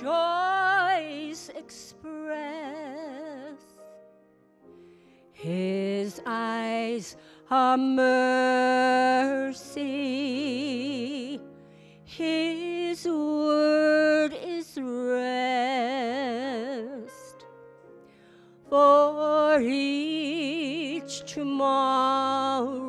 joys express. His eyes are mercy. His word is rest for each tomorrow.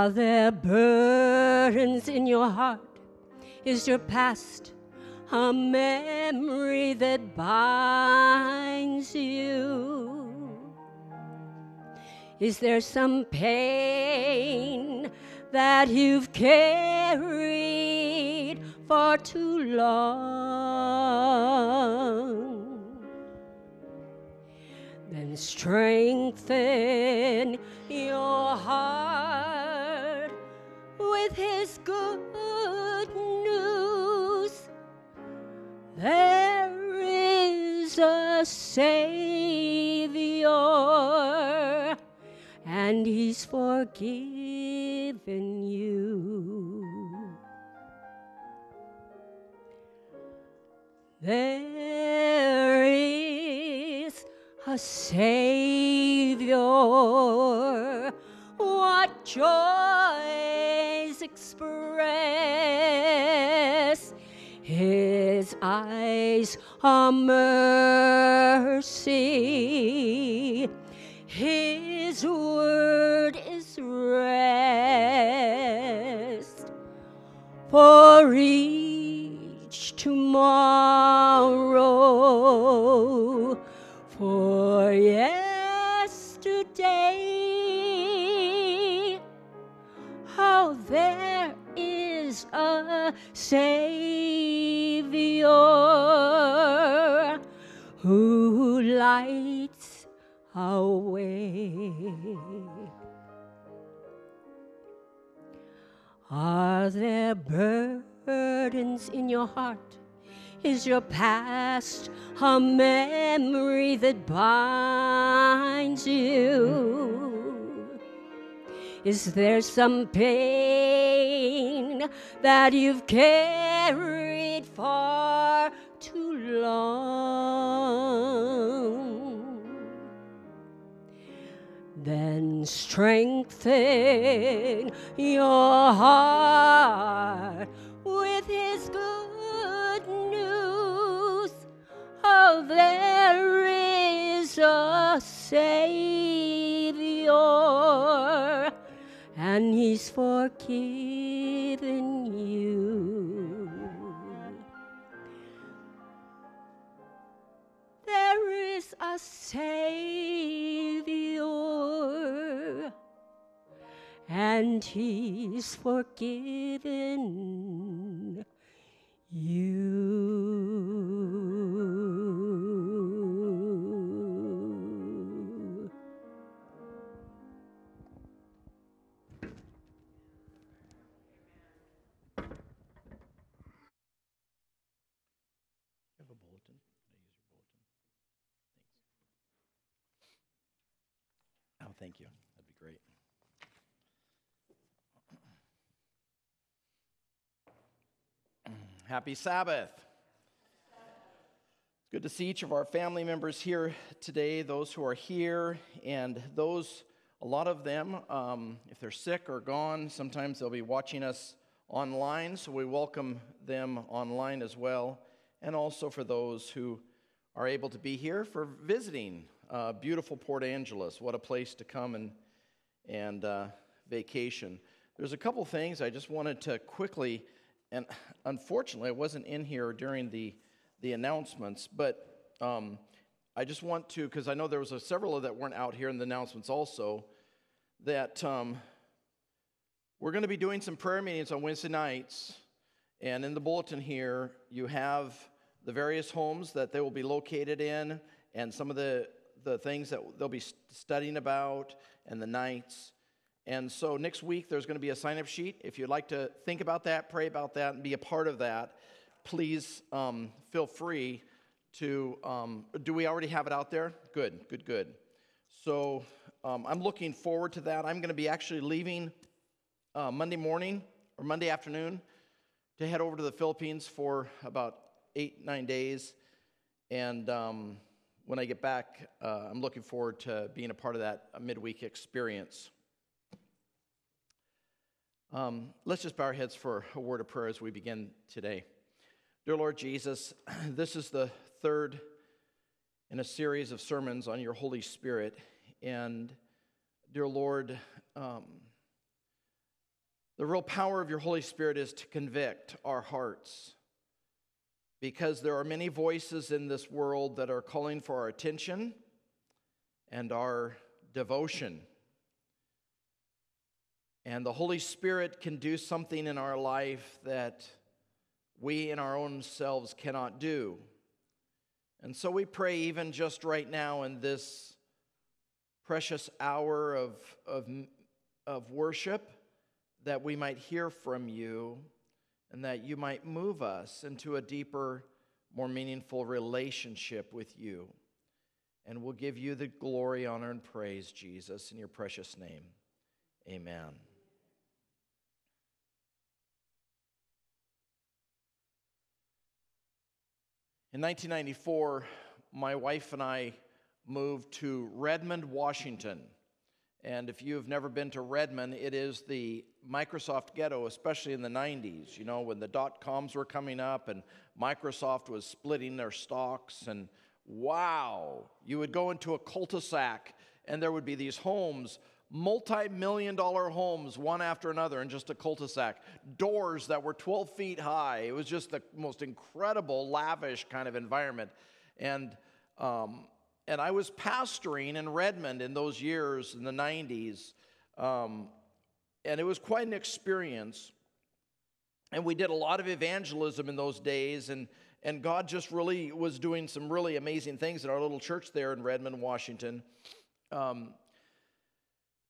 Are there burdens in your heart? Is your past a memory that binds you? Is there some pain that you've carried for too long? Then strengthen your heart with His good news. There is a Savior, and He's forgiven you. There is a Savior. What joys are mercy. Lights our way. Are there burdens in your heart? Is your past a memory that binds you? Is there some pain that you've carried for too long? Then strengthen your heart with His good news. Oh, there is a Savior, and He's forgiven you. There is a Savior, and He's forgiven you. Happy Sabbath. It's good to see each of our family members here today, those who are here, and those, a lot of them, um, if they're sick or gone, sometimes they'll be watching us online, so we welcome them online as well. And also for those who are able to be here for visiting uh, beautiful Port Angeles. What a place to come and, and uh, vacation. There's a couple things I just wanted to quickly, and unfortunately, I wasn't in here during the, the announcements, but um, I just want to, because I know there was a, several that weren't out here in the announcements also, that um, we're going to be doing some prayer meetings on Wednesday nights. And in the bulletin here, you have the various homes that they will be located in and some of the, the things that they'll be studying about and the nights. And so next week, there's going to be a sign up sheet. If you'd like to think about that, pray about that, and be a part of that, please um, feel free to. Um, do we already have it out there? Good, good, good. So um, I'm looking forward to that. I'm going to be actually leaving uh, Monday morning or Monday afternoon to head over to the Philippines for about eight, nine days. And um, when I get back, uh, I'm looking forward to being a part of that midweek experience. Um, let's just bow our heads for a word of prayer as we begin today. Dear Lord Jesus, this is the third in a series of sermons on your Holy Spirit. And, dear Lord, um, the real power of your Holy Spirit is to convict our hearts because there are many voices in this world that are calling for our attention and our devotion. And the Holy Spirit can do something in our life that we in our own selves cannot do. And so we pray, even just right now in this precious hour of, of, of worship, that we might hear from you and that you might move us into a deeper, more meaningful relationship with you. And we'll give you the glory, honor, and praise, Jesus, in your precious name. Amen. In 1994, my wife and I moved to Redmond, Washington. And if you've never been to Redmond, it is the Microsoft ghetto, especially in the 90s, you know, when the dot coms were coming up and Microsoft was splitting their stocks. And wow, you would go into a cul de sac and there would be these homes multi million dollar homes, one after another, in just a cul de sac. Doors that were 12 feet high. It was just the most incredible, lavish kind of environment. And, um, and I was pastoring in Redmond in those years in the 90s. Um, and it was quite an experience. And we did a lot of evangelism in those days. And, and God just really was doing some really amazing things in our little church there in Redmond, Washington. Um,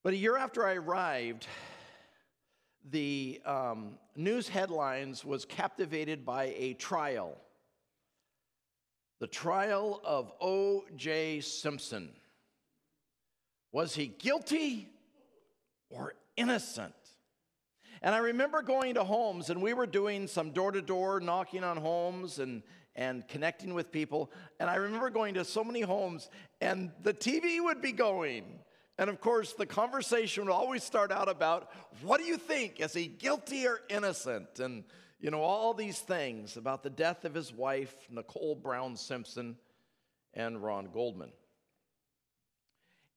but a year after I arrived, the um, news headlines was captivated by a trial. The trial of O.J. Simpson. Was he guilty or innocent? And I remember going to homes, and we were doing some door to door knocking on homes and, and connecting with people. And I remember going to so many homes, and the TV would be going and of course, the conversation would always start out about what do you think? Is he guilty or innocent? And, you know, all these things about the death of his wife, Nicole Brown Simpson, and Ron Goldman.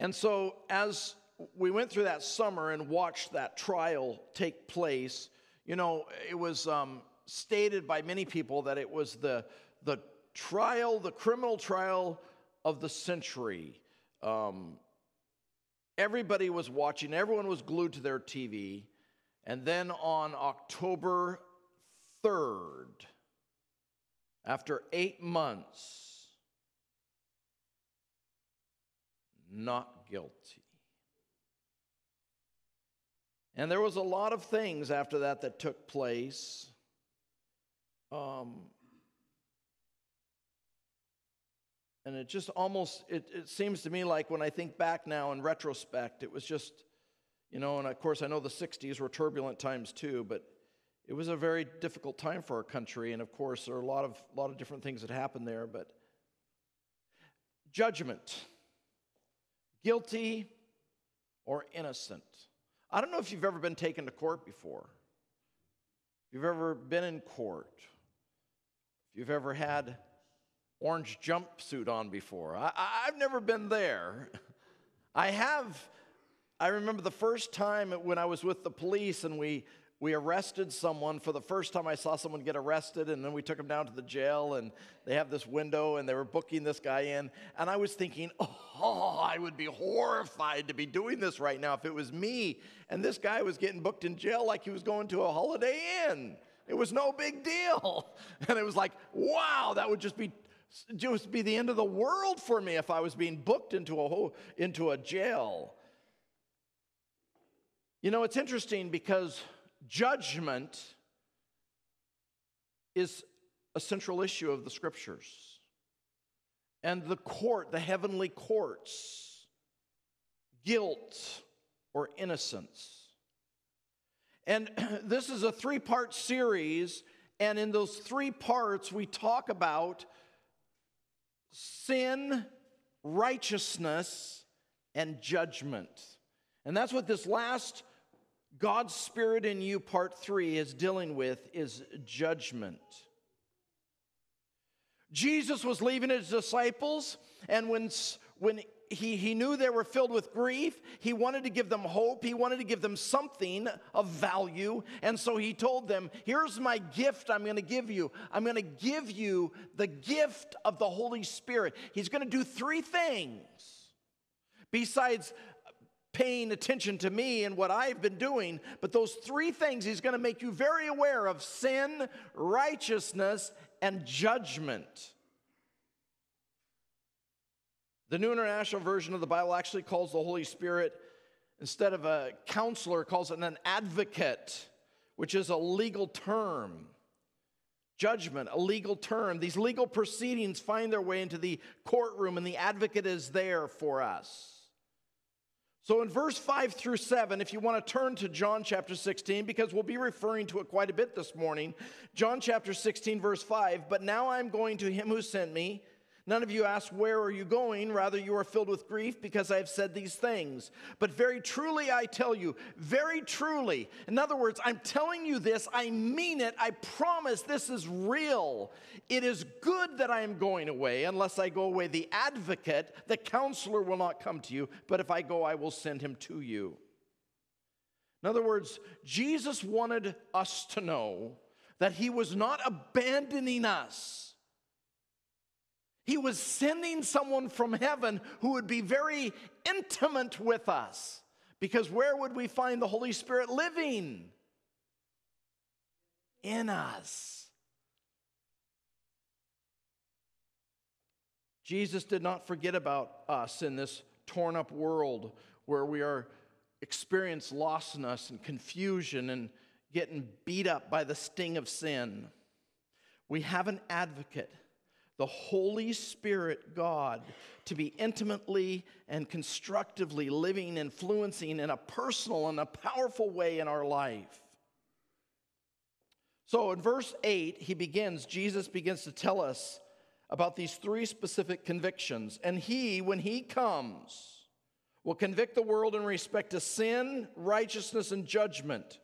And so, as we went through that summer and watched that trial take place, you know, it was um, stated by many people that it was the, the trial, the criminal trial of the century. Um, Everybody was watching, everyone was glued to their TV. And then on October 3rd, after eight months, not guilty. And there was a lot of things after that that took place. Um, And it just almost, it, it seems to me like when I think back now in retrospect, it was just, you know, and of course I know the 60s were turbulent times too, but it was a very difficult time for our country. And of course, there are a lot of, lot of different things that happened there, but judgment guilty or innocent. I don't know if you've ever been taken to court before. If you've ever been in court, if you've ever had orange jumpsuit on before. I, have never been there. I have, I remember the first time when I was with the police and we, we arrested someone. For the first time, I saw someone get arrested, and then we took him down to the jail, and they have this window, and they were booking this guy in. And I was thinking, oh, I would be horrified to be doing this right now if it was me. And this guy was getting booked in jail like he was going to a Holiday Inn. It was no big deal. And it was like, wow, that would just be just be the end of the world for me if I was being booked into a, into a jail. You know, it's interesting because judgment is a central issue of the scriptures. And the court, the heavenly courts, guilt or innocence. And this is a three part series, and in those three parts, we talk about sin, righteousness, and judgment. And that's what this last God's Spirit in You part 3 is dealing with is judgment. Jesus was leaving his disciples, and when, when he, he knew they were filled with grief, he wanted to give them hope. He wanted to give them something of value. And so he told them, Here's my gift I'm going to give you. I'm going to give you the gift of the Holy Spirit. He's going to do three things besides paying attention to me and what I've been doing. But those three things, he's going to make you very aware of sin, righteousness, and judgment. The New International Version of the Bible actually calls the Holy Spirit, instead of a counselor, calls it an advocate, which is a legal term. Judgment, a legal term. These legal proceedings find their way into the courtroom, and the advocate is there for us. So, in verse 5 through 7, if you want to turn to John chapter 16, because we'll be referring to it quite a bit this morning, John chapter 16, verse 5, but now I'm going to him who sent me None of you ask, Where are you going? Rather, you are filled with grief because I have said these things. But very truly, I tell you, very truly, in other words, I'm telling you this, I mean it, I promise this is real. It is good that I am going away. Unless I go away, the advocate, the counselor will not come to you, but if I go, I will send him to you. In other words, Jesus wanted us to know that he was not abandoning us he was sending someone from heaven who would be very intimate with us. Because where would we find the Holy Spirit living? In us. Jesus did not forget about us in this torn up world where we are experience lostness and confusion and getting beat up by the sting of sin. We have an advocate the Holy Spirit God to be intimately and constructively living, influencing in a personal and a powerful way in our life. So in verse 8, he begins, Jesus begins to tell us about these three specific convictions. And he, when he comes, will convict the world in respect to sin, righteousness, and judgment.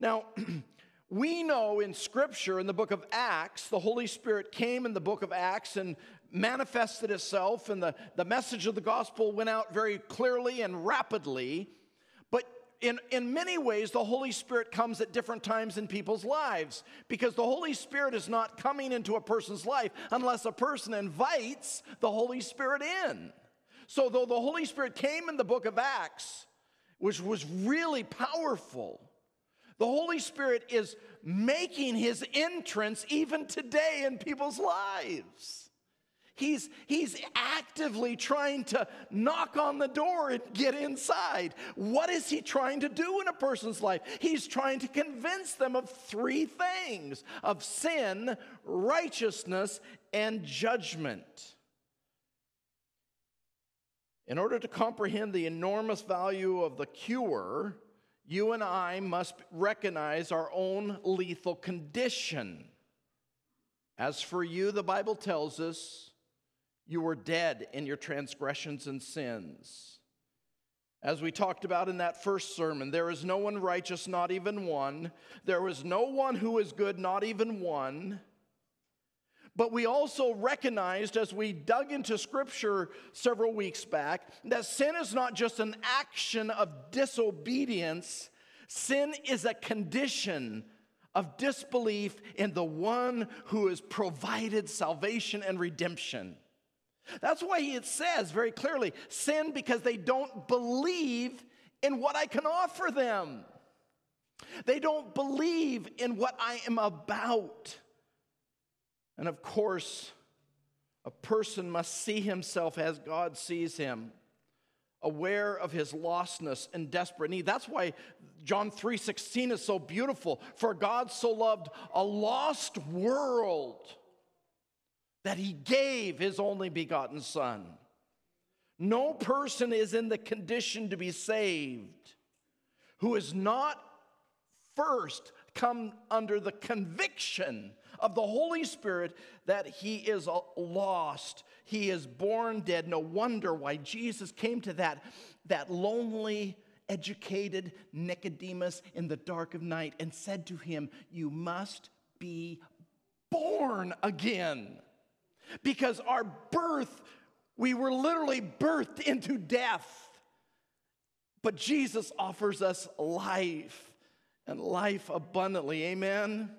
Now, We know in Scripture, in the book of Acts, the Holy Spirit came in the book of Acts and manifested itself, and the, the message of the gospel went out very clearly and rapidly. But in, in many ways, the Holy Spirit comes at different times in people's lives because the Holy Spirit is not coming into a person's life unless a person invites the Holy Spirit in. So, though the Holy Spirit came in the book of Acts, which was really powerful, the Holy Spirit is making his entrance even today in people's lives. He's, he's actively trying to knock on the door and get inside. What is he trying to do in a person's life? He's trying to convince them of three things of sin, righteousness, and judgment. In order to comprehend the enormous value of the cure, you and I must recognize our own lethal condition. As for you, the Bible tells us, you were dead in your transgressions and sins. As we talked about in that first sermon, there is no one righteous, not even one. There is no one who is good, not even one. But we also recognized as we dug into scripture several weeks back that sin is not just an action of disobedience, sin is a condition of disbelief in the one who has provided salvation and redemption. That's why it says very clearly sin because they don't believe in what I can offer them. They don't believe in what I am about. And of course, A person must see himself as God sees him, aware of his lostness and desperate need. That's why John 3:16 is so beautiful. For God so loved a lost world that he gave his only begotten son. No person is in the condition to be saved who has not first come under the conviction of the Holy Spirit that he is uh, lost. He is born dead. No wonder why Jesus came to that, that lonely, educated Nicodemus in the dark of night and said to him, You must be born again. Because our birth, we were literally birthed into death. But Jesus offers us life and life abundantly. Amen.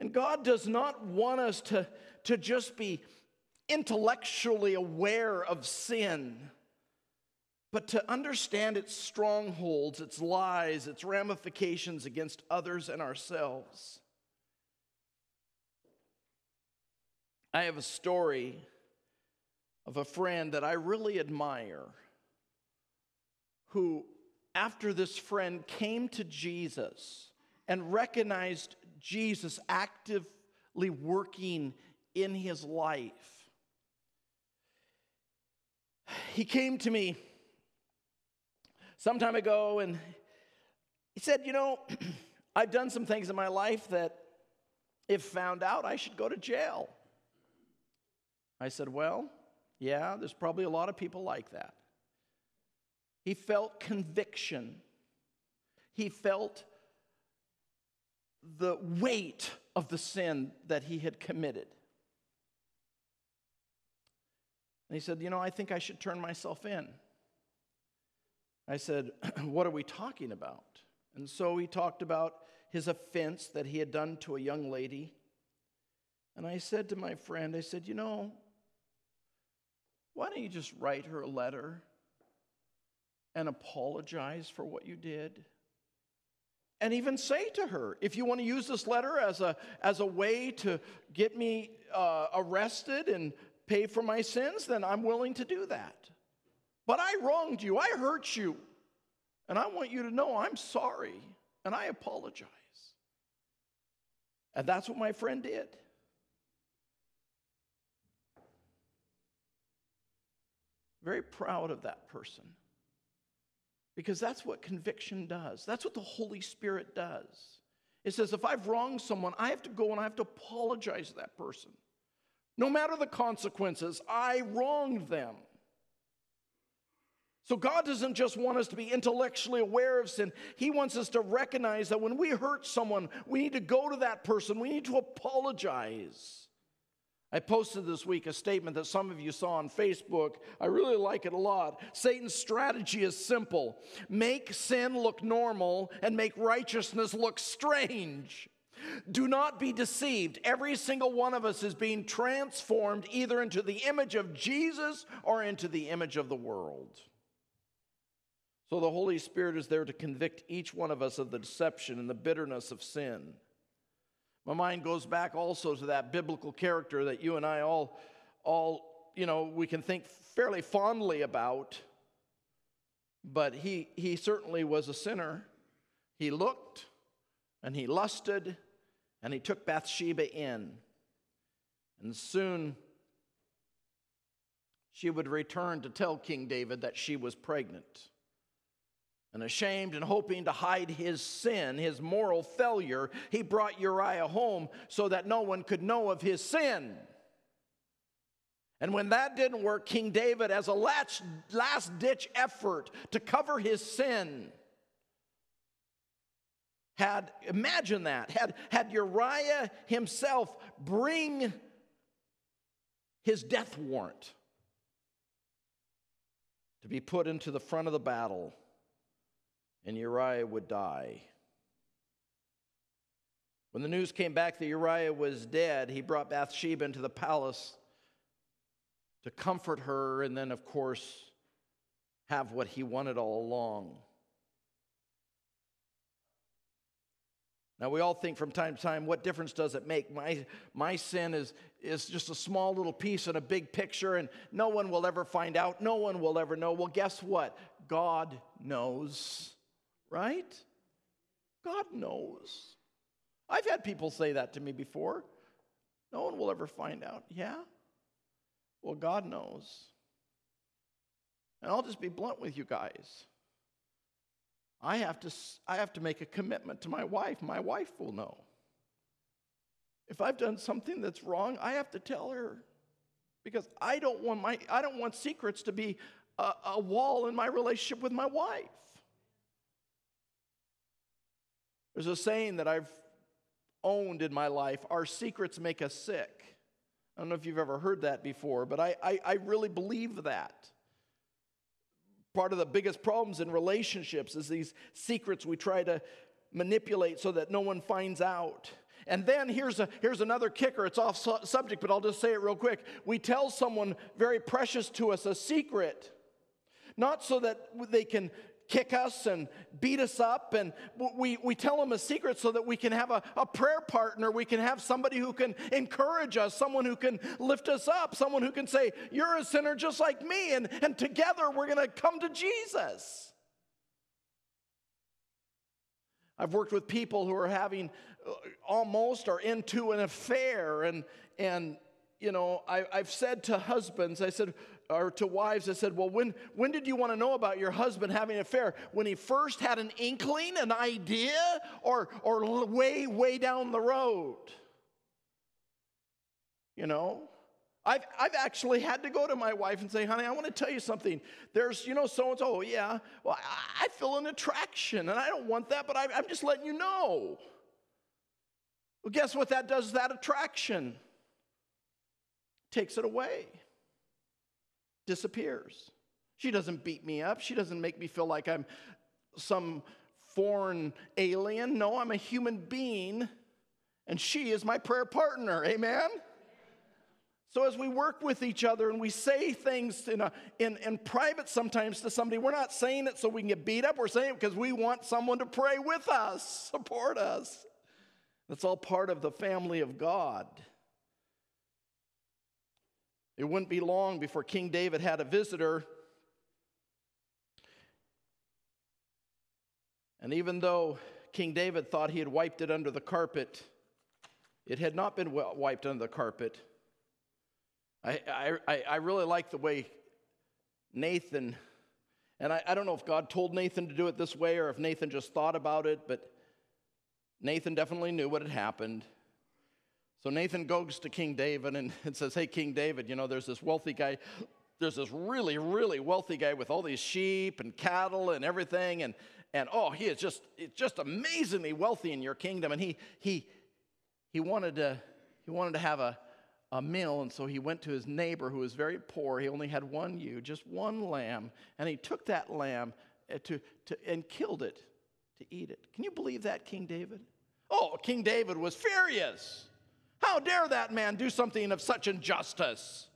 And God does not want us to, to just be intellectually aware of sin, but to understand its strongholds, its lies, its ramifications against others and ourselves. I have a story of a friend that I really admire who, after this friend came to Jesus and recognized Jesus actively working in his life. He came to me some time ago and he said, You know, I've done some things in my life that, if found out, I should go to jail. I said, Well, yeah, there's probably a lot of people like that. He felt conviction. He felt the weight of the sin that he had committed. And he said, You know, I think I should turn myself in. I said, What are we talking about? And so he talked about his offense that he had done to a young lady. And I said to my friend, I said, You know, why don't you just write her a letter and apologize for what you did? And even say to her, if you want to use this letter as a, as a way to get me uh, arrested and pay for my sins, then I'm willing to do that. But I wronged you, I hurt you, and I want you to know I'm sorry and I apologize. And that's what my friend did. Very proud of that person. Because that's what conviction does. That's what the Holy Spirit does. It says, if I've wronged someone, I have to go and I have to apologize to that person. No matter the consequences, I wronged them. So God doesn't just want us to be intellectually aware of sin. He wants us to recognize that when we hurt someone, we need to go to that person, we need to apologize. I posted this week a statement that some of you saw on Facebook. I really like it a lot. Satan's strategy is simple make sin look normal and make righteousness look strange. Do not be deceived. Every single one of us is being transformed either into the image of Jesus or into the image of the world. So the Holy Spirit is there to convict each one of us of the deception and the bitterness of sin. My mind goes back also to that biblical character that you and I all, all you know, we can think fairly fondly about. But he, he certainly was a sinner. He looked and he lusted and he took Bathsheba in. And soon she would return to tell King David that she was pregnant and ashamed and hoping to hide his sin, his moral failure, he brought Uriah home so that no one could know of his sin. And when that didn't work, King David, as a last, ditch effort to cover his sin, had, imagine that, had, had Uriah himself bring his death warrant to be put into the front of the battle and Uriah would die. When the news came back that Uriah was dead, he brought Bathsheba into the palace to comfort her and then, of course, have what he wanted all along. Now, we all think from time to time, what difference does it make? My, my sin is, is just a small little piece in a big picture, and no one will ever find out. No one will ever know. Well, guess what? God knows, right? God knows. I've had people say that to me before. No one will ever find out. Yeah? Well, God knows. And I'll just be blunt with you guys. I have to, I have to make a commitment to my wife. My wife will know. If I've done something that's wrong, I have to tell her because I don't want, my, I don't want secrets to be a, a wall in my relationship with my wife. There's a saying that I've owned in my life our secrets make us sick. I don't know if you've ever heard that before, but I, I, I really believe that. Part of the biggest problems in relationships is these secrets we try to manipulate so that no one finds out. And then here's, a, here's another kicker. It's off su- subject, but I'll just say it real quick. We tell someone very precious to us a secret, not so that they can kick us and beat us up. And we, we tell them a secret so that we can have a, a prayer partner. We can have somebody who can encourage us, someone who can lift us up, someone who can say, You're a sinner just like me. And, and together we're going to come to Jesus. I've worked with people who are having uh, almost or into an affair. And, and you know, I, I've said to husbands, I said, or to wives that said, Well, when, when did you want to know about your husband having an affair? When he first had an inkling, an idea, or, or way, way down the road? You know? I've, I've actually had to go to my wife and say, honey, I want to tell you something. There's, you know, so and so. Oh, yeah. Well, I, I, feel an attraction and I don't want that, but I, I'm just letting you know. Well, guess what that does? That attraction takes it away disappears. She doesn't beat me up. She doesn't make me feel like I'm some foreign alien. No, I'm a human being, and she is my prayer partner. Amen? So, as we work with each other and we say things in, a, in, in private sometimes to somebody, we're not saying it so we can get beat up. We're saying it because we want someone to pray with us, support us. That's all part of the family of God. It wouldn't be long before King David had a visitor. And even though King David thought he had wiped it under the carpet, it had not been wiped under the carpet. I, I, I really like the way Nathan, and I, I don't know if God told Nathan to do it this way or if Nathan just thought about it, but Nathan definitely knew what had happened. So Nathan goes to King David and, and says, Hey, King David, you know, there's this wealthy guy. There's this really, really wealthy guy with all these sheep and cattle and everything. And, and oh, he is just, it's just amazingly wealthy in your kingdom. And he, he, he, wanted, to, he wanted to have a, a meal. And so he went to his neighbor who was very poor. He only had one ewe, just one lamb. And he took that lamb uh, to, to, and killed it to eat it. Can you believe that, King David? Oh, King David was furious. How dare that man do something of such injustice?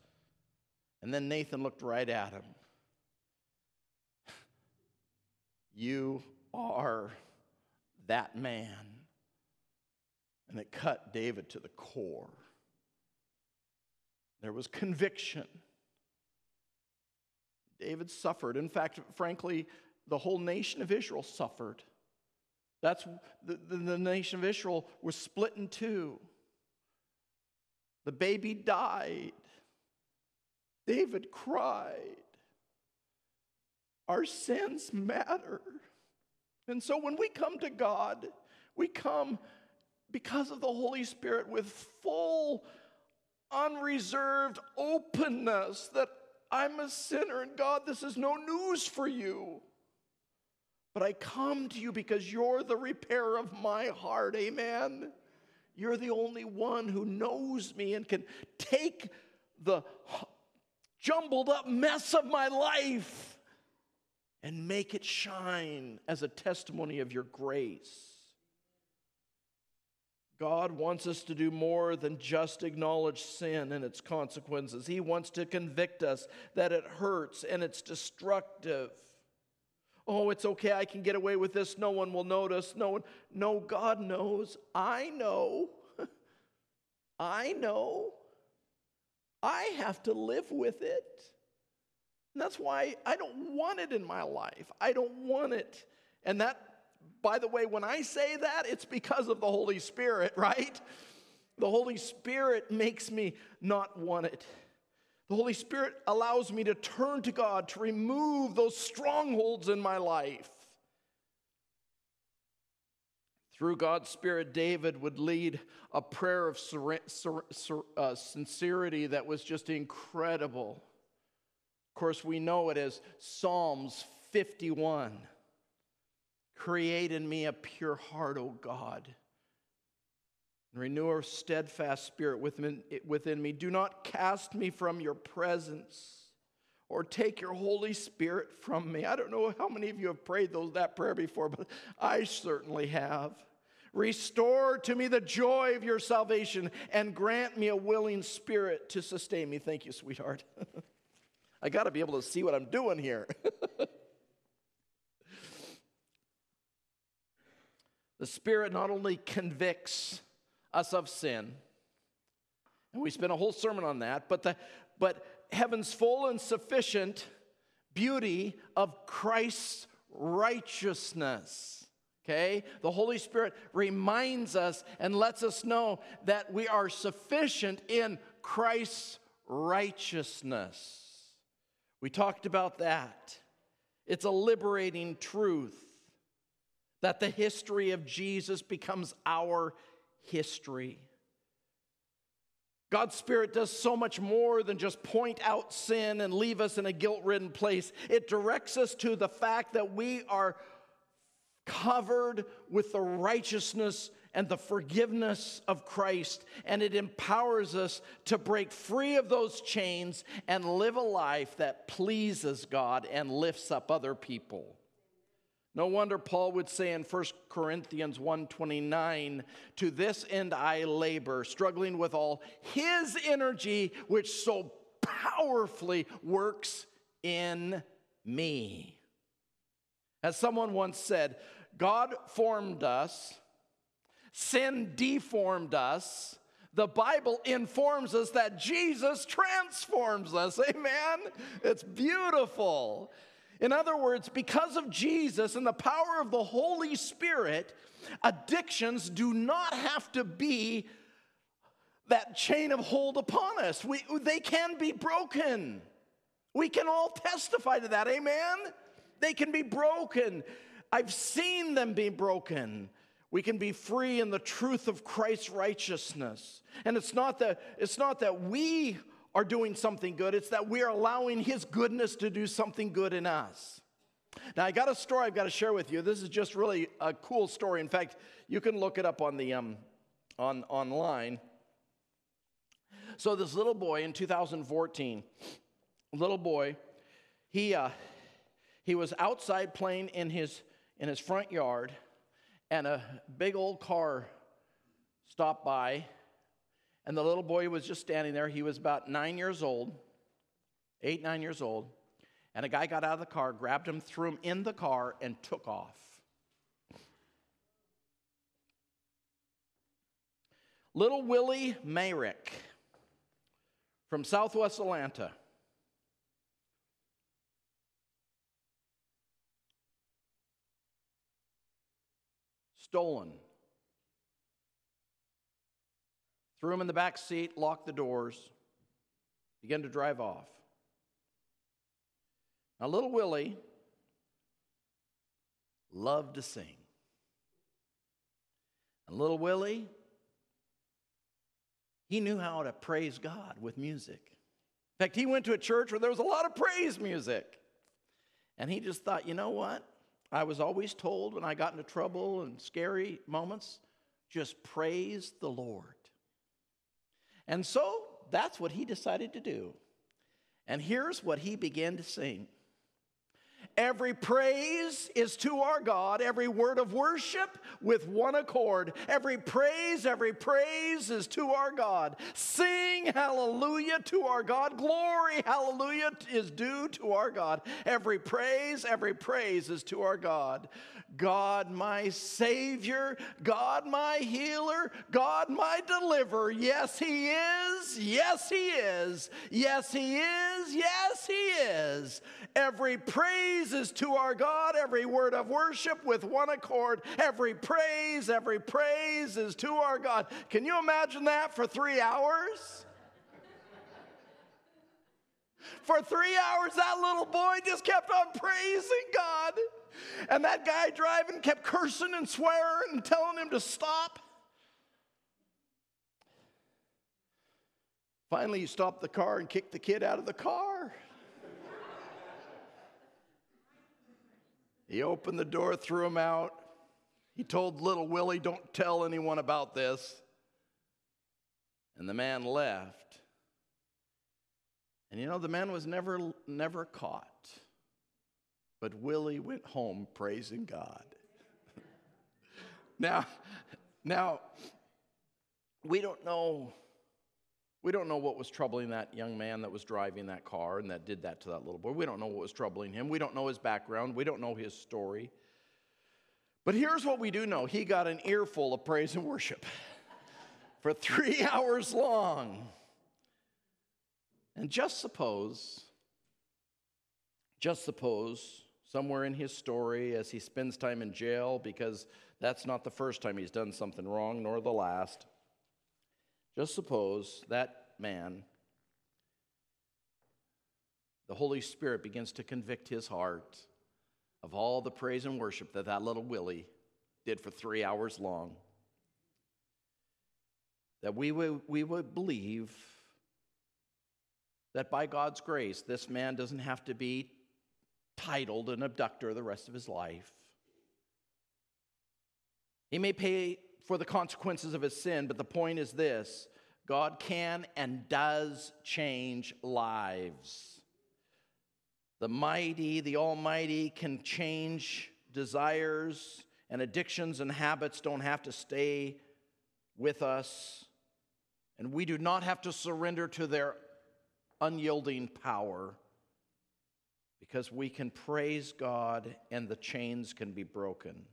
And then Nathan looked right at him. You are that man. And it cut David to the core. There was conviction. David suffered. In fact, frankly, the whole nation of Israel suffered. That's the, the, the nation of Israel was split in two. The baby died. David cried. Our sins matter. And so when we come to God, we come because of the Holy Spirit with full, unreserved openness that I'm a sinner and God, this is no news for you. But I come to you because you're the repairer of my heart. Amen. You're the only one who knows me and can take the jumbled up mess of my life and make it shine as a testimony of your grace. God wants us to do more than just acknowledge sin and its consequences. He wants to convict us that it hurts and it's destructive. Oh, it's okay, I can get away with this. No one will notice. No one. No, God knows. I know. I know. I have to live with it. And that's why I don't want it in my life. I don't want it. And that, by the way, when I say that, it's because of the Holy Spirit, right? The Holy Spirit makes me not want it. The Holy Spirit allows me to turn to God to remove those strongholds in my life. Through God's Spirit, David would lead a prayer of uh, sincerity that was just incredible. Of course, we know it as Psalms 51 Create in me a pure heart, O God. And renew a steadfast spirit within, me. Do not cast me from your presence or take your Holy Spirit from me. I don't know how many of you have prayed those, that prayer before, but I certainly have. Restore to me the joy of your salvation and grant me a willing spirit to sustain me. Thank you, sweetheart. I got to be able to see what I'm doing here. the Spirit not only convicts us of sin, and we spent a whole sermon on that, but, the, but heaven's full and sufficient beauty of Christ's righteousness. Okay? The Holy Spirit reminds us and lets us know that we are sufficient in Christ's righteousness. We talked about that. It's a liberating truth that the history of Jesus becomes our history. God's Spirit does so much more than just point out sin and leave us in a guilt ridden place. It directs us to the fact that we are covered with the righteousness and the forgiveness of Christ, and it empowers us to break free of those chains and live a life that pleases God and lifts up other people. No wonder Paul would say in 1 Corinthians 1:29, "To this end I labor, struggling with all his energy which so powerfully works in me." As someone once said, God formed us Sin deformed us. The Bible informs us that Jesus transforms us. Amen? It's beautiful. In other words, because of Jesus and the power of the Holy Spirit, addictions do not have to be that chain of hold upon us. We, they can be broken. We can all testify to that. Amen? They can be broken. I've seen them be broken. We can be free in the truth of Christ's righteousness. And it's not that, it's not that we are doing something good, it's that we are allowing His goodness to do something good in us. Now, I got a story I've got to share with you. This is just really a cool story. In fact, you can look it up on the um, on online. So, this little boy in 2014, little boy, he uh, he was outside playing in his in his front yard, and a big old car stopped by, and the little boy was just standing there. He was about nine years old, eight, nine years old. And a guy got out of the car, grabbed him, threw him in the car, and took off. Little Willie Myrick from Southwest Atlanta stolen. Threw him in the back seat, locked the doors, began to drive off. Now, little Willie loved to sing. And little Willie, he knew how to praise God with music. In fact, he went to a church where there was a lot of praise music. And he just thought, you know what? I was always told when I got into trouble and scary moments, just praise the Lord. And so that's what he decided to do. And here's what he began to sing. Every praise is to our God, every word of worship with one accord. Every praise, every praise is to our God. Sing hallelujah to our God. Glory, hallelujah is due to our God. Every praise, every praise is to our God. God, my Savior, God, my healer, God, my deliverer. Yes, He is. Yes, He is. Yes, He is. Yes, He is. Every praise is to our God, every word of worship with one accord. Every praise, every praise is to our God. Can you imagine that for three hours? For three hours, that little boy just kept on praising God. And that guy driving kept cursing and swearing and telling him to stop. Finally, he stopped the car and kicked the kid out of the car. He opened the door, threw him out. He told little Willie, Don't tell anyone about this. And the man left. And you know, the man was never, never caught. But Willie went home praising God. now, now, we don't know. We don't know what was troubling that young man that was driving that car and that did that to that little boy. We don't know what was troubling him. We don't know his background. We don't know his story. But here's what we do know he got an earful of praise and worship for three hours long. And just suppose, just suppose somewhere in his story as he spends time in jail because that's not the first time he's done something wrong, nor the last. Just suppose that man, the Holy Spirit begins to convict his heart of all the praise and worship that that little Willie did for three hours long. That we would, we would believe that by God's grace, this man doesn't have to be titled an abductor the rest of his life. He may pay for the consequences of his sin, but the point is this God can and does change lives. The mighty, the almighty can change desires, and addictions and habits don't have to stay with us. And we do not have to surrender to their unyielding power because we can praise God and the chains can be broken.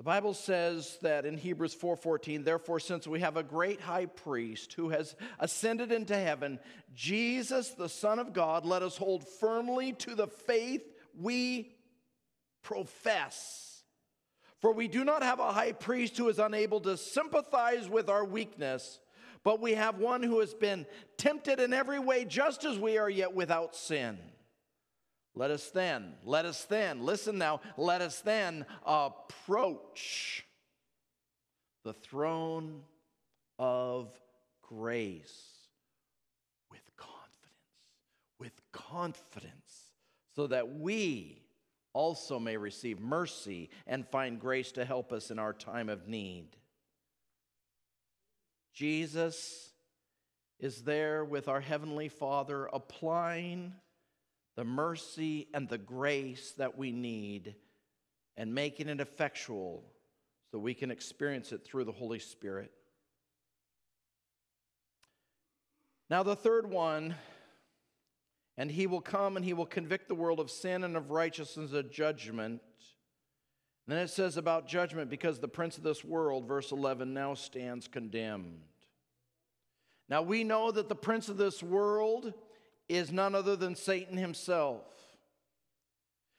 The Bible says that in Hebrews 4:14, therefore since we have a great high priest who has ascended into heaven, Jesus the son of God, let us hold firmly to the faith we profess. For we do not have a high priest who is unable to sympathize with our weakness but we have one who has been tempted in every way, just as we are, yet without sin. Let us then, let us then, listen now, let us then approach the throne of grace with confidence, with confidence, so that we also may receive mercy and find grace to help us in our time of need. Jesus is there with our Heavenly Father applying the mercy and the grace that we need and making it effectual so we can experience it through the Holy Spirit. Now, the third one, and he will come and he will convict the world of sin and of righteousness and judgment. And then it says about judgment, because the prince of this world, verse 11, now stands condemned. Now we know that the prince of this world is none other than Satan himself.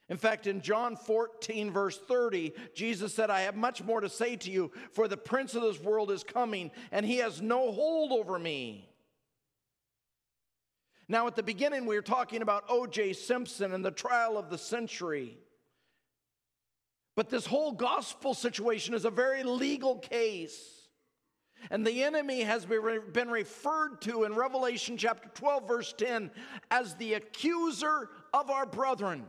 In fact, in John 14, verse 30, Jesus said, I have much more to say to you, for the prince of this world is coming, and he has no hold over me. Now, at the beginning, we were talking about O.J. Simpson and the trial of the century. But this whole gospel situation is a very legal case. And the enemy has been referred to in Revelation chapter 12, verse 10, as the accuser of our brethren.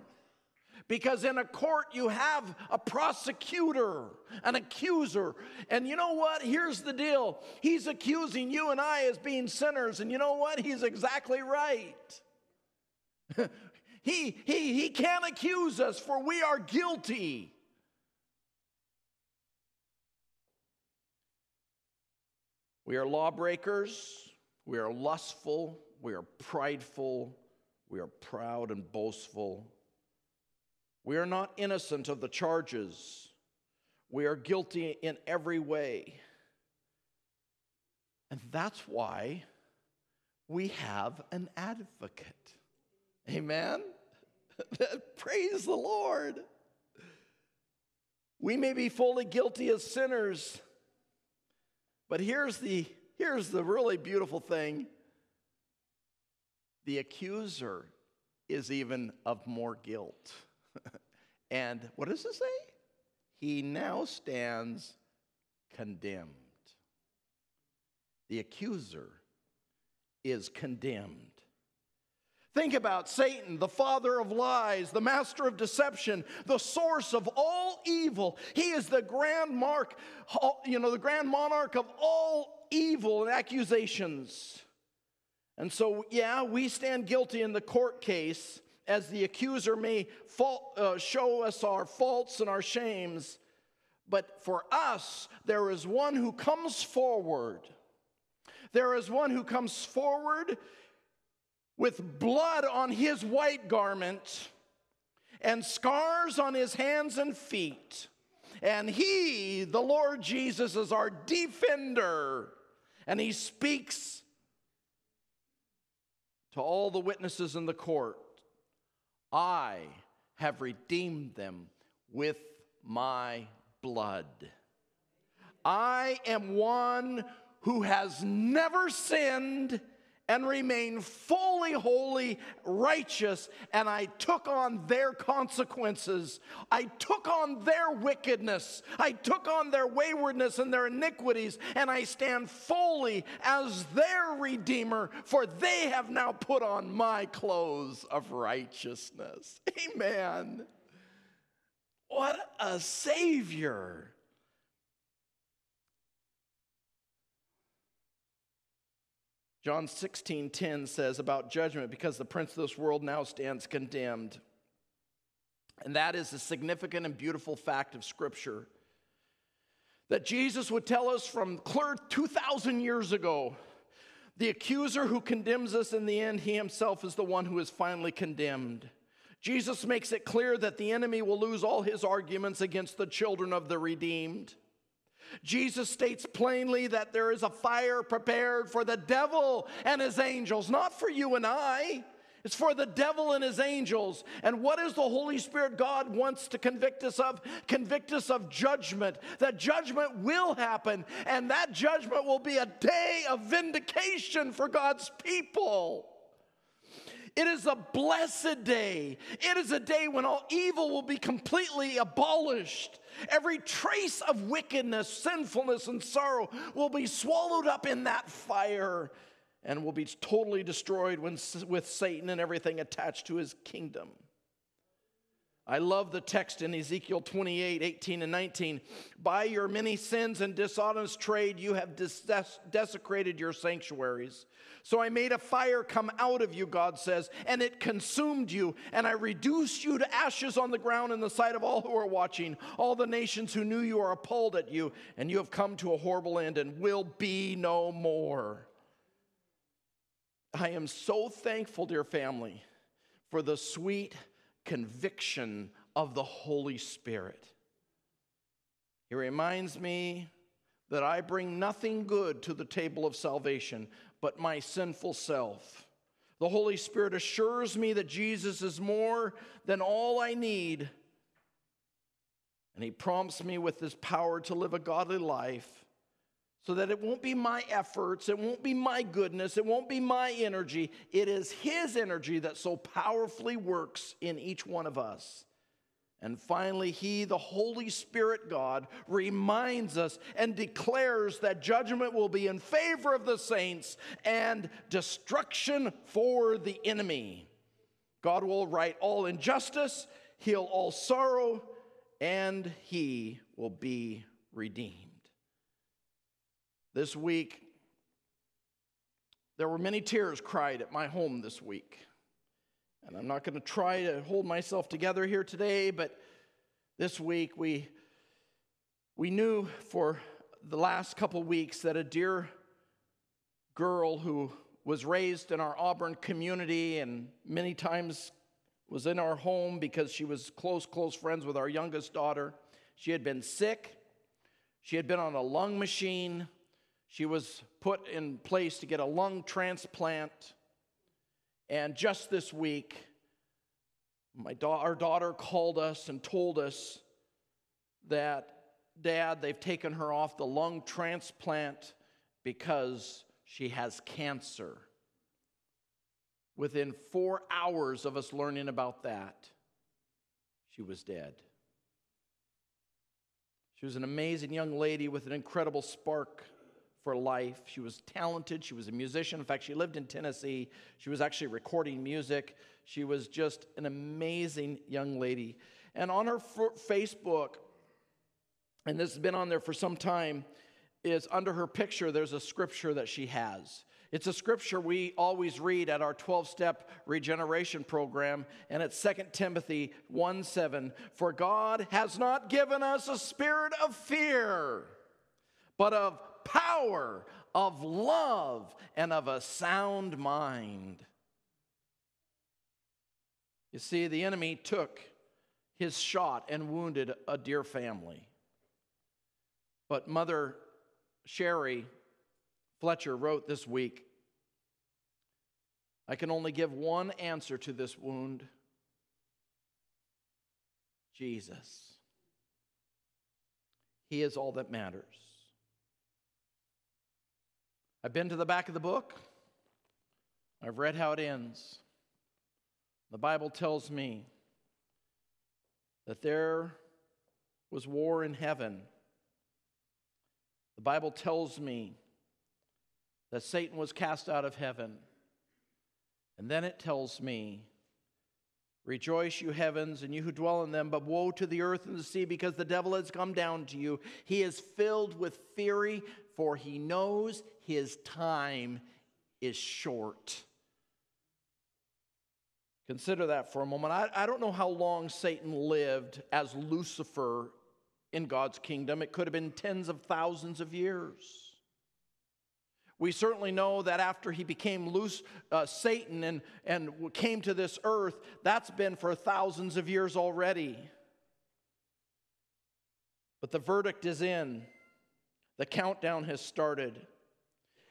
Because in a court, you have a prosecutor, an accuser. And you know what? Here's the deal He's accusing you and I as being sinners. And you know what? He's exactly right. he, he, he can't accuse us, for we are guilty. We are lawbreakers, we are lustful, we are prideful, we are proud and boastful. We are not innocent of the charges. We are guilty in every way. And that's why we have an advocate. Amen? Praise the Lord. We may be fully guilty as sinners, but here's the, here's the really beautiful thing the accuser is even of more guilt. and what does it say? He now stands condemned. The accuser is condemned. Think about Satan, the father of lies, the master of deception, the source of all evil. He is the grand mark, you know, the grand monarch of all evil and accusations. And so, yeah, we stand guilty in the court case as the accuser may fault, uh, show us our faults and our shames. But for us, there is one who comes forward. There is one who comes forward with blood on his white garment and scars on his hands and feet. And he, the Lord Jesus, is our defender. And he speaks to all the witnesses in the court I have redeemed them with my blood. I am one who has never sinned and remain fully holy, righteous, and I took on their consequences. I took on their wickedness. I took on their waywardness and their iniquities, and I stand fully as their Redeemer, for they have now put on my clothes of righteousness. Amen. What a Savior. John 16, 10 says about judgment, because the prince of this world now stands condemned. And that is a significant and beautiful fact of Scripture that Jesus would tell us from clear 2,000 years ago. The accuser who condemns us in the end, he himself is the one who is finally condemned. Jesus makes it clear that the enemy will lose all his arguments against the children of the redeemed. Jesus states plainly that there is a fire prepared for the devil and his angels, not for you and I. It's for the devil and his angels. And what is the Holy Spirit God wants to convict us of? Convict us of judgment. That judgment will happen, and that judgment will be a day of vindication for God's people. It is a blessed day. It is a day when all evil will be completely abolished. Every trace of wickedness, sinfulness, and sorrow will be swallowed up in that fire and will be totally destroyed when, with Satan and everything attached to his kingdom. I love the text in Ezekiel 28 18 and 19. By your many sins and dishonest trade, you have des- desecrated your sanctuaries. So I made a fire come out of you, God says, and it consumed you, and I reduced you to ashes on the ground in the sight of all who are watching. All the nations who knew you are appalled at you, and you have come to a horrible end and will be no more. I am so thankful, dear family, for the sweet conviction of the Holy Spirit. He reminds me that I bring nothing good to the table of salvation but my sinful self. The Holy Spirit assures me that Jesus is more than all I need. And He prompts me with His power to live a godly life so that it won't be my efforts, it won't be my goodness, it won't be my energy. It is His energy that so powerfully works in each one of us. And finally, He, the Holy Spirit God, reminds us and declares that judgment will be in favor of the saints and destruction for the enemy. God will right all injustice, heal all sorrow, and He will be redeemed. This week, there were many tears cried at my home this week. And I'm not going to try to hold myself together here today, but this week we, we knew for the last couple weeks that a dear girl who was raised in our Auburn community and many times was in our home because she was close, close friends with our youngest daughter. She had been sick. She had been on a lung machine. She was put in place to get a lung transplant. And just this week, my da- our daughter called us and told us that, Dad, they've taken her off the lung transplant because she has cancer. Within four hours of us learning about that, she was dead. She was an amazing young lady with an incredible spark for life. She was talented. She was a musician. In fact, she lived in Tennessee. She was actually recording music. She was just an amazing young lady. And on her Facebook, and this has been on there for some time, is under her picture, there's a scripture that she has. It's a scripture we always read at our 12 step regeneration program, and it's 2 Timothy 1 7. For God has not given us a spirit of fear, but of power, of love, and of a sound mind. You see, the enemy took his shot and wounded a dear family. But Mother Sherry Fletcher wrote this week I can only give one answer to this wound Jesus. He is all that matters. I've been to the back of the book. I've read how it ends. The Bible tells me that there was war in heaven. The Bible tells me that Satan was cast out of heaven. And then it tells me, Rejoice, you heavens, and you who dwell in them, but woe to the earth and the sea, because the devil has come down to you. He is filled with fury, for he knows his time is short. Consider that for a moment. I, I don't know how long Satan lived as Lucifer in God's kingdom. It could have been tens of thousands of years. We certainly know that after he became loose, uh, Satan and, and came to this earth, that's been for thousands of years already. But the verdict is in, the countdown has started.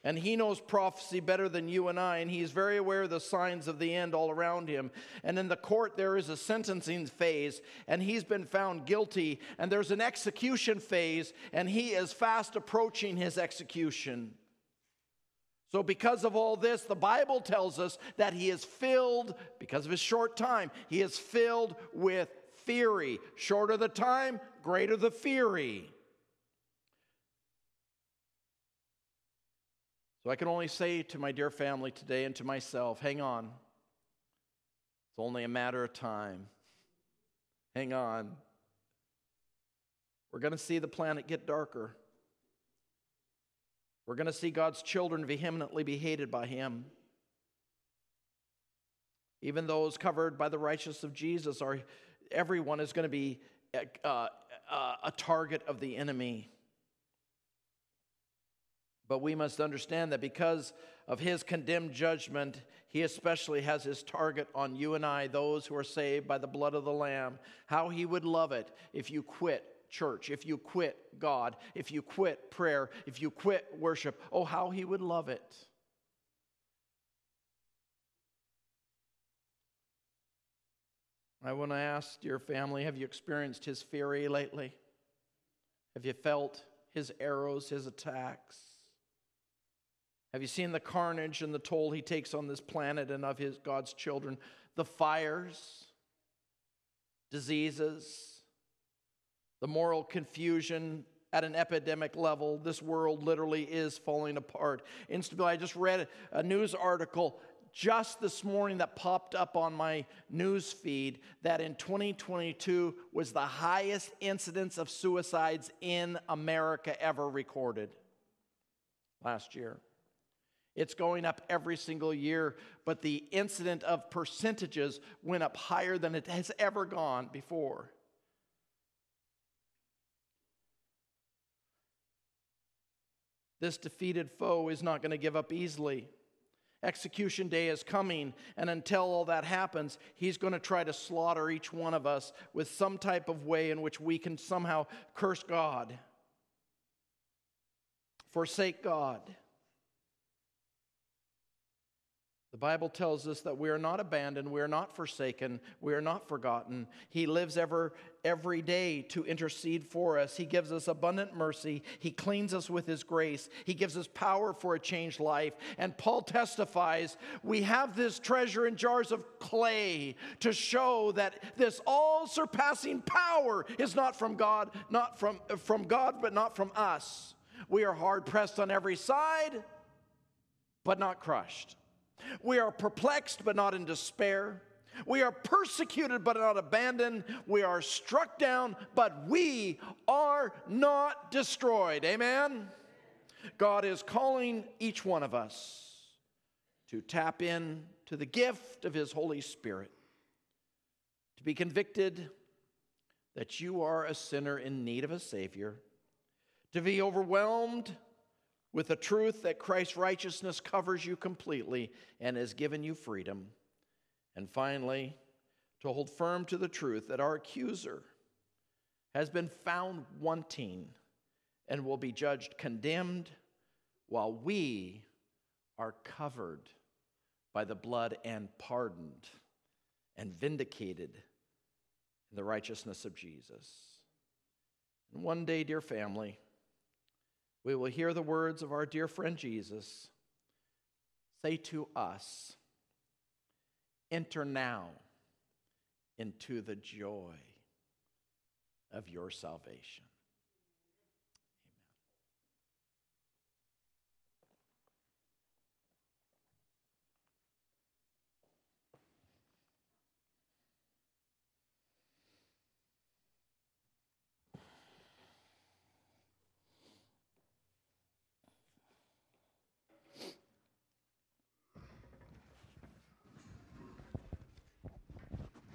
And he knows prophecy better than you and I, and he is very aware of the signs of the end all around him. And in the court, there is a sentencing phase, and he's been found guilty. And there's an execution phase, and he is fast approaching his execution. So, because of all this, the Bible tells us that he is filled, because of his short time, he is filled with fury. Shorter the time, greater the fury. So, I can only say to my dear family today and to myself hang on. It's only a matter of time. Hang on. We're going to see the planet get darker. We're going to see God's children vehemently be hated by Him. Even those covered by the righteousness of Jesus are, everyone is going to be uh, uh, a target of the enemy. But we must understand that because of his condemned judgment, he especially has his target on you and I, those who are saved by the blood of the Lamb. How he would love it if you quit church, if you quit God, if you quit prayer, if you quit worship, oh, how He would love it. I want to ask your family have you experienced His fury lately? Have you felt His arrows, His attacks? Have you seen the carnage and the toll he takes on this planet and of his God's children? The fires, diseases, the moral confusion at an epidemic level. This world literally is falling apart. Instability. I just read a news article just this morning that popped up on my news feed that in 2022 was the highest incidence of suicides in America ever recorded last year. It's going up every single year, but the incident of percentages went up higher than it has ever gone before. This defeated foe is not going to give up easily. Execution day is coming, and until all that happens, he's going to try to slaughter each one of us with some type of way in which we can somehow curse God, forsake God. The Bible tells us that we are not abandoned, we are not forsaken, we are not forgotten. He lives ever every day to intercede for us. He gives us abundant mercy. He cleans us with his grace. He gives us power for a changed life. And Paul testifies, we have this treasure in jars of clay to show that this all surpassing power is not from God, not from from God, but not from us. We are hard pressed on every side, but not crushed. We are perplexed, but not in despair. We are persecuted, but not abandoned. We are struck down, but we are not destroyed. Amen? God is calling each one of us to tap in to the gift of His Holy Spirit, to be convicted that you are a sinner in need of a Savior, to be overwhelmed with the truth that Christ's righteousness covers you completely and has given you freedom. And finally, to hold firm to the truth that our accuser has been found wanting and will be judged condemned while we are covered by the blood and pardoned and vindicated in the righteousness of Jesus. And one day, dear family, we will hear the words of our dear friend Jesus say to us, Enter now into the joy of your salvation.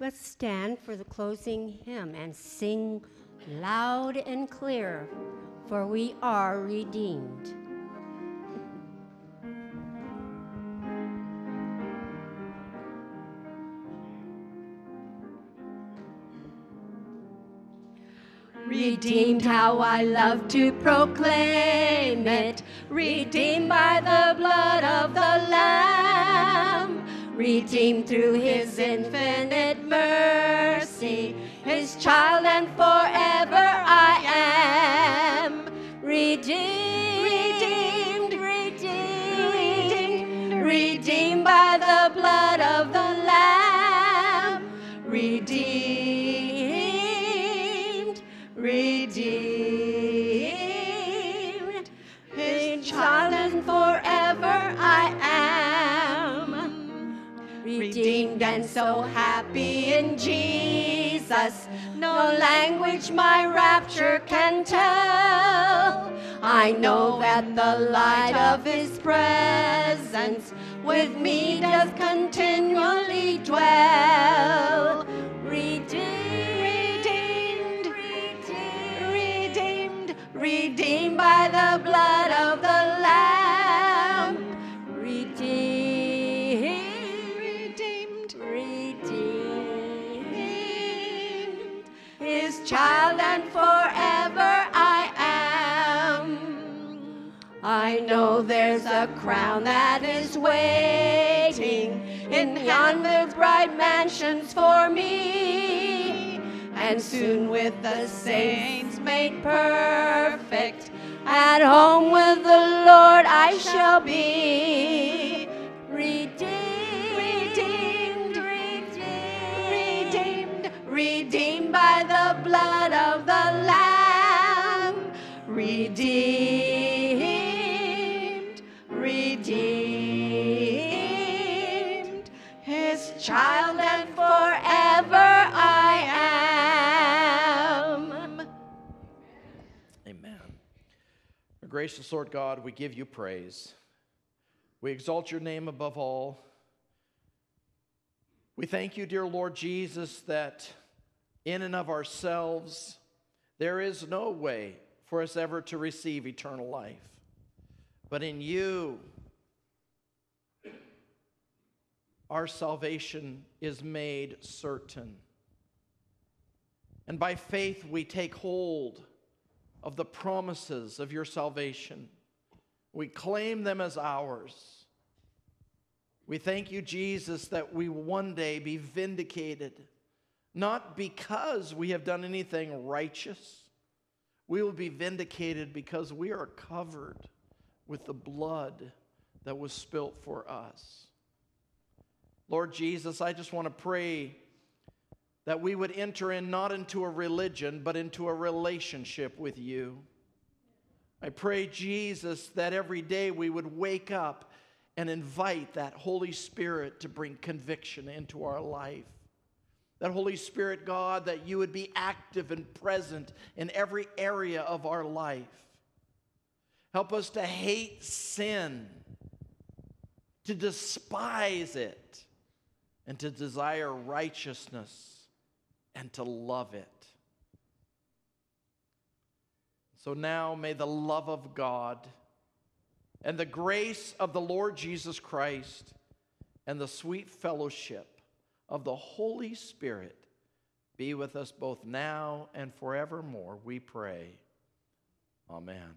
Let's stand for the closing hymn and sing loud and clear, for we are redeemed. Redeemed, how I love to proclaim it. Redeemed by the blood of the Lamb redeemed through his infinite mercy. His child and forever I am redeemed, redeemed, redeemed, redeemed by the blood of the and so happy in Jesus. No language my rapture can tell. I know that the light of his presence with me does continually dwell. Redeemed, redeemed, redeemed, redeemed, by the blood of the child and forever I am. I know there's a crown that is waiting in yonder bright mansions for me. And soon with the saints made perfect, at home with the Lord I shall be. Redeemed, redeemed, by the blood of the Lamb. Redeemed, redeemed, his child and forever I am. Amen. Our gracious Lord God, we give you praise. We exalt your name above all. We thank you, dear Lord Jesus, that in and of ourselves, there is no way for us ever to receive eternal life. But in you, our salvation is made certain. And by faith, we take hold of the promises of your salvation. We claim them as ours. We thank you, Jesus, that we will one day be vindicated, not because we have done anything righteous. We will be vindicated because we are covered with the blood that was spilt for us. Lord Jesus, I just want to pray that we would enter in not into a religion, but into a relationship with you. I pray, Jesus, that every day we would wake up and invite that Holy Spirit to bring conviction into our life. That Holy Spirit, God, that you would be active and present in every area of our life. Help us to hate sin, to despise it, and to desire righteousness and to love it. So now may the love of God and the grace of the Lord Jesus Christ and the sweet fellowship of the Holy Spirit be with us both now and forevermore, we pray. Amen.